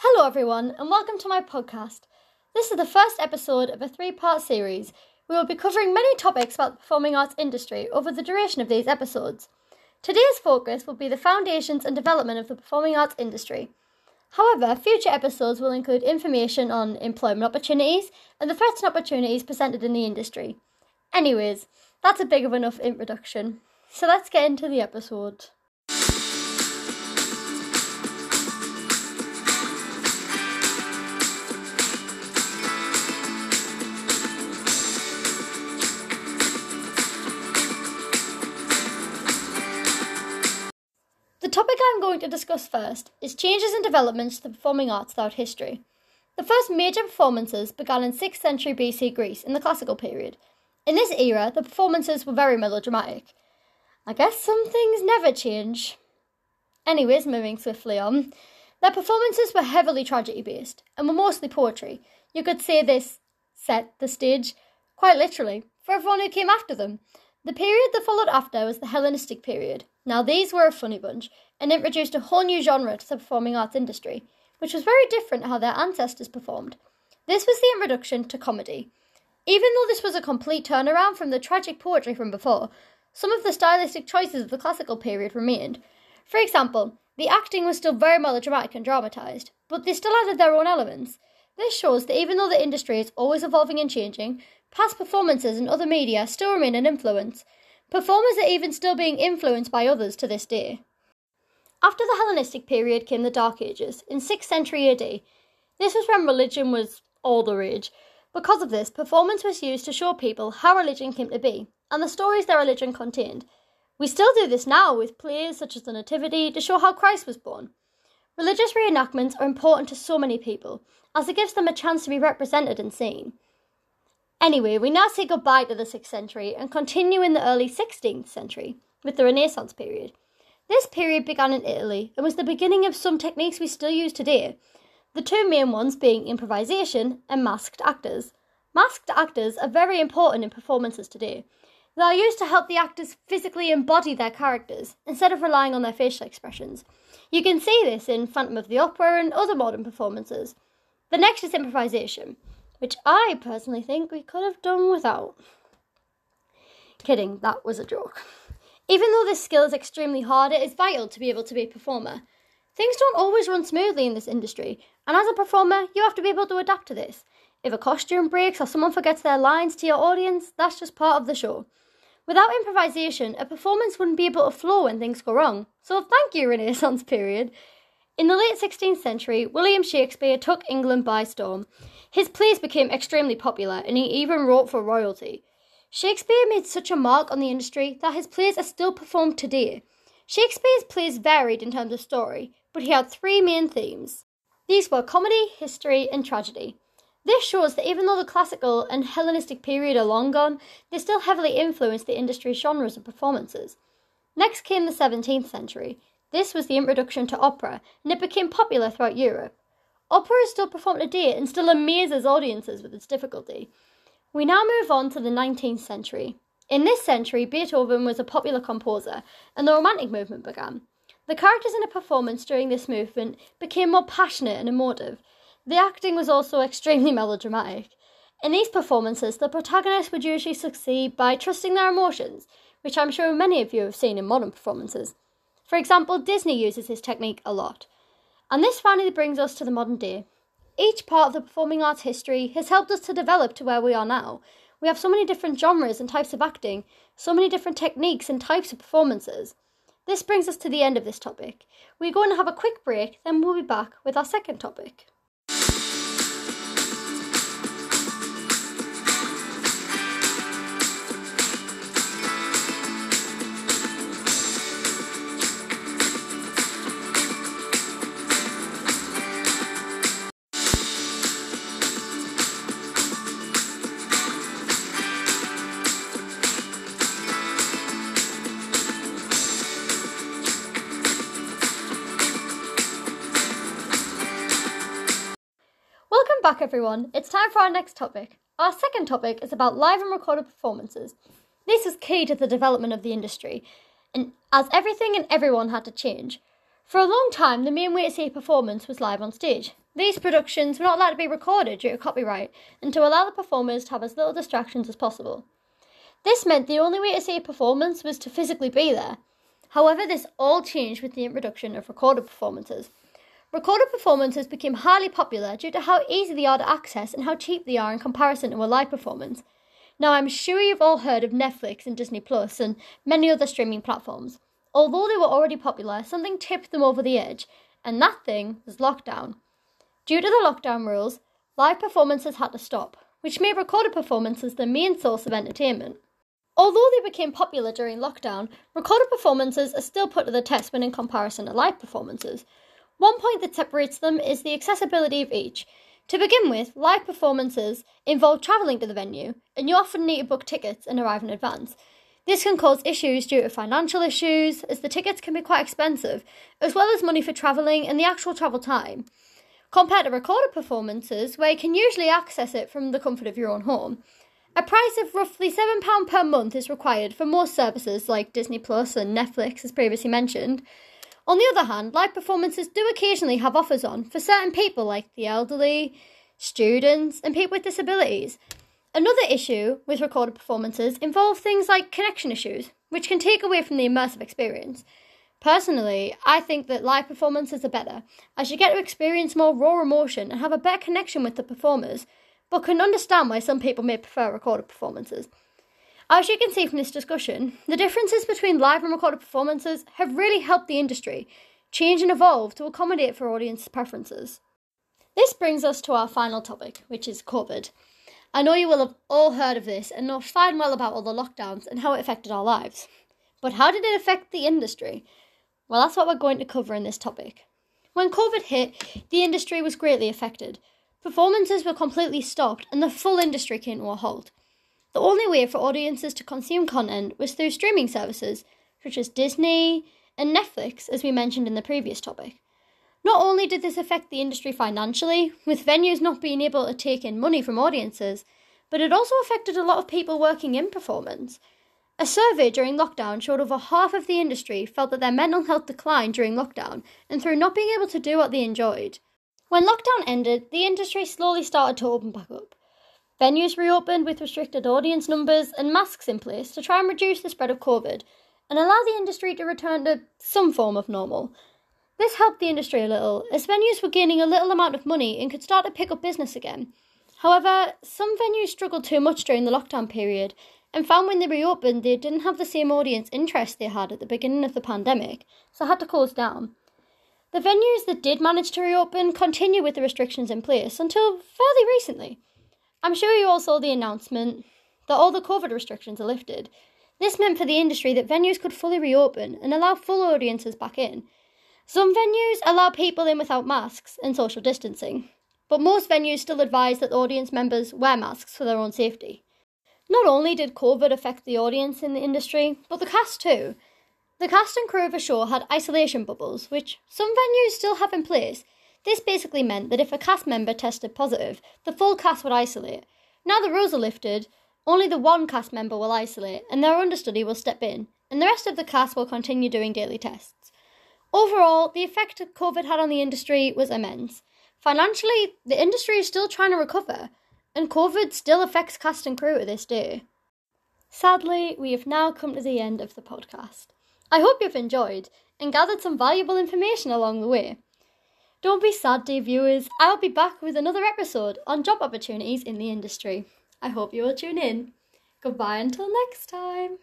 Hello, everyone, and welcome to my podcast. This is the first episode of a three part series. We will be covering many topics about the performing arts industry over the duration of these episodes. Today's focus will be the foundations and development of the performing arts industry. However, future episodes will include information on employment opportunities and the threats and opportunities presented in the industry. Anyways, that's a big of enough introduction. So let's get into the episode. Going to discuss first is changes and developments to the performing arts throughout history. The first major performances began in 6th century BC Greece in the classical period. In this era, the performances were very melodramatic. I guess some things never change. Anyways, moving swiftly on. Their performances were heavily tragedy based and were mostly poetry. You could say this set the stage, quite literally, for everyone who came after them. The period that followed after was the Hellenistic period. Now, these were a funny bunch and introduced a whole new genre to the performing arts industry, which was very different how their ancestors performed. This was the introduction to comedy. Even though this was a complete turnaround from the tragic poetry from before, some of the stylistic choices of the classical period remained. For example, the acting was still very melodramatic and dramatised, but they still added their own elements. This shows that even though the industry is always evolving and changing, Past performances in other media still remain an influence. Performers are even still being influenced by others to this day. After the Hellenistic period came the Dark Ages, in 6th century AD. This was when religion was all the rage. Because of this, performance was used to show people how religion came to be and the stories their religion contained. We still do this now with plays such as the Nativity to show how Christ was born. Religious reenactments are important to so many people, as it gives them a chance to be represented and seen. Anyway, we now say goodbye to the 6th century and continue in the early 16th century with the Renaissance period. This period began in Italy and was the beginning of some techniques we still use today, the two main ones being improvisation and masked actors. Masked actors are very important in performances today. They are used to help the actors physically embody their characters instead of relying on their facial expressions. You can see this in Phantom of the Opera and other modern performances. The next is improvisation which I personally think we could have done without. Kidding, that was a joke. Even though this skill is extremely hard, it is vital to be able to be a performer. Things don't always run smoothly in this industry, and as a performer, you have to be able to adapt to this. If a costume breaks or someone forgets their lines to your audience, that's just part of the show. Without improvisation, a performance wouldn't be able to flow when things go wrong. So thank you, Renaissance period. In the late 16th century, William Shakespeare took England by storm. His plays became extremely popular, and he even wrote for royalty. Shakespeare made such a mark on the industry that his plays are still performed today. Shakespeare's plays varied in terms of story, but he had three main themes. These were comedy, history, and tragedy. This shows that even though the classical and Hellenistic period are long gone, they still heavily influenced the industry's genres of performances. Next came the 17th century. This was the introduction to opera, and it became popular throughout Europe. Opera is still performed today and still amazes audiences with its difficulty. We now move on to the 19th century. In this century, Beethoven was a popular composer, and the Romantic movement began. The characters in a performance during this movement became more passionate and emotive. The acting was also extremely melodramatic. In these performances, the protagonists would usually succeed by trusting their emotions, which I'm sure many of you have seen in modern performances. For example, Disney uses this technique a lot. And this finally brings us to the modern day. Each part of the performing arts history has helped us to develop to where we are now. We have so many different genres and types of acting, so many different techniques and types of performances. This brings us to the end of this topic. We're going to have a quick break, then we'll be back with our second topic. Back, everyone. It's time for our next topic. Our second topic is about live and recorded performances. This is key to the development of the industry, and as everything and everyone had to change. For a long time, the main way to see a performance was live on stage. These productions were not allowed to be recorded due to copyright and to allow the performers to have as little distractions as possible. This meant the only way to see a performance was to physically be there. However, this all changed with the introduction of recorded performances. Recorded performances became highly popular due to how easy they are to access and how cheap they are in comparison to a live performance. Now, I'm sure you've all heard of Netflix and Disney Plus and many other streaming platforms. Although they were already popular, something tipped them over the edge, and that thing was lockdown. Due to the lockdown rules, live performances had to stop, which made recorded performances the main source of entertainment. Although they became popular during lockdown, recorded performances are still put to the test when in comparison to live performances. One point that separates them is the accessibility of each. To begin with, live performances involve travelling to the venue, and you often need to book tickets and arrive in advance. This can cause issues due to financial issues, as the tickets can be quite expensive, as well as money for travelling and the actual travel time. Compared to recorded performances, where you can usually access it from the comfort of your own home. A price of roughly £7 per month is required for most services like Disney Plus and Netflix, as previously mentioned, on the other hand, live performances do occasionally have offers on for certain people like the elderly, students, and people with disabilities. Another issue with recorded performances involves things like connection issues, which can take away from the immersive experience. Personally, I think that live performances are better, as you get to experience more raw emotion and have a better connection with the performers, but can understand why some people may prefer recorded performances. As you can see from this discussion, the differences between live and recorded performances have really helped the industry change and evolve to accommodate for audience preferences. This brings us to our final topic, which is COVID. I know you will have all heard of this and know fine well about all the lockdowns and how it affected our lives. But how did it affect the industry? Well, that's what we're going to cover in this topic. When COVID hit, the industry was greatly affected. Performances were completely stopped and the full industry came to a halt. The only way for audiences to consume content was through streaming services such as Disney and Netflix, as we mentioned in the previous topic. Not only did this affect the industry financially, with venues not being able to take in money from audiences, but it also affected a lot of people working in performance. A survey during lockdown showed over half of the industry felt that their mental health declined during lockdown and through not being able to do what they enjoyed. When lockdown ended, the industry slowly started to open back up. Venues reopened with restricted audience numbers and masks in place to try and reduce the spread of COVID and allow the industry to return to some form of normal. This helped the industry a little, as venues were gaining a little amount of money and could start to pick up business again. However, some venues struggled too much during the lockdown period and found when they reopened they didn't have the same audience interest they had at the beginning of the pandemic, so had to close down. The venues that did manage to reopen continue with the restrictions in place until fairly recently. I'm sure you all saw the announcement that all the COVID restrictions are lifted. This meant for the industry that venues could fully reopen and allow full audiences back in. Some venues allow people in without masks and social distancing, but most venues still advise that audience members wear masks for their own safety. Not only did COVID affect the audience in the industry, but the cast too. The cast and crew of a show had isolation bubbles, which some venues still have in place, this basically meant that if a cast member tested positive, the full cast would isolate. Now the rules are lifted, only the one cast member will isolate, and their understudy will step in, and the rest of the cast will continue doing daily tests. Overall, the effect COVID had on the industry was immense. Financially, the industry is still trying to recover, and COVID still affects cast and crew to this day. Sadly, we have now come to the end of the podcast. I hope you've enjoyed and gathered some valuable information along the way. Don't be sad, dear viewers. I'll be back with another episode on job opportunities in the industry. I hope you will tune in. Goodbye until next time.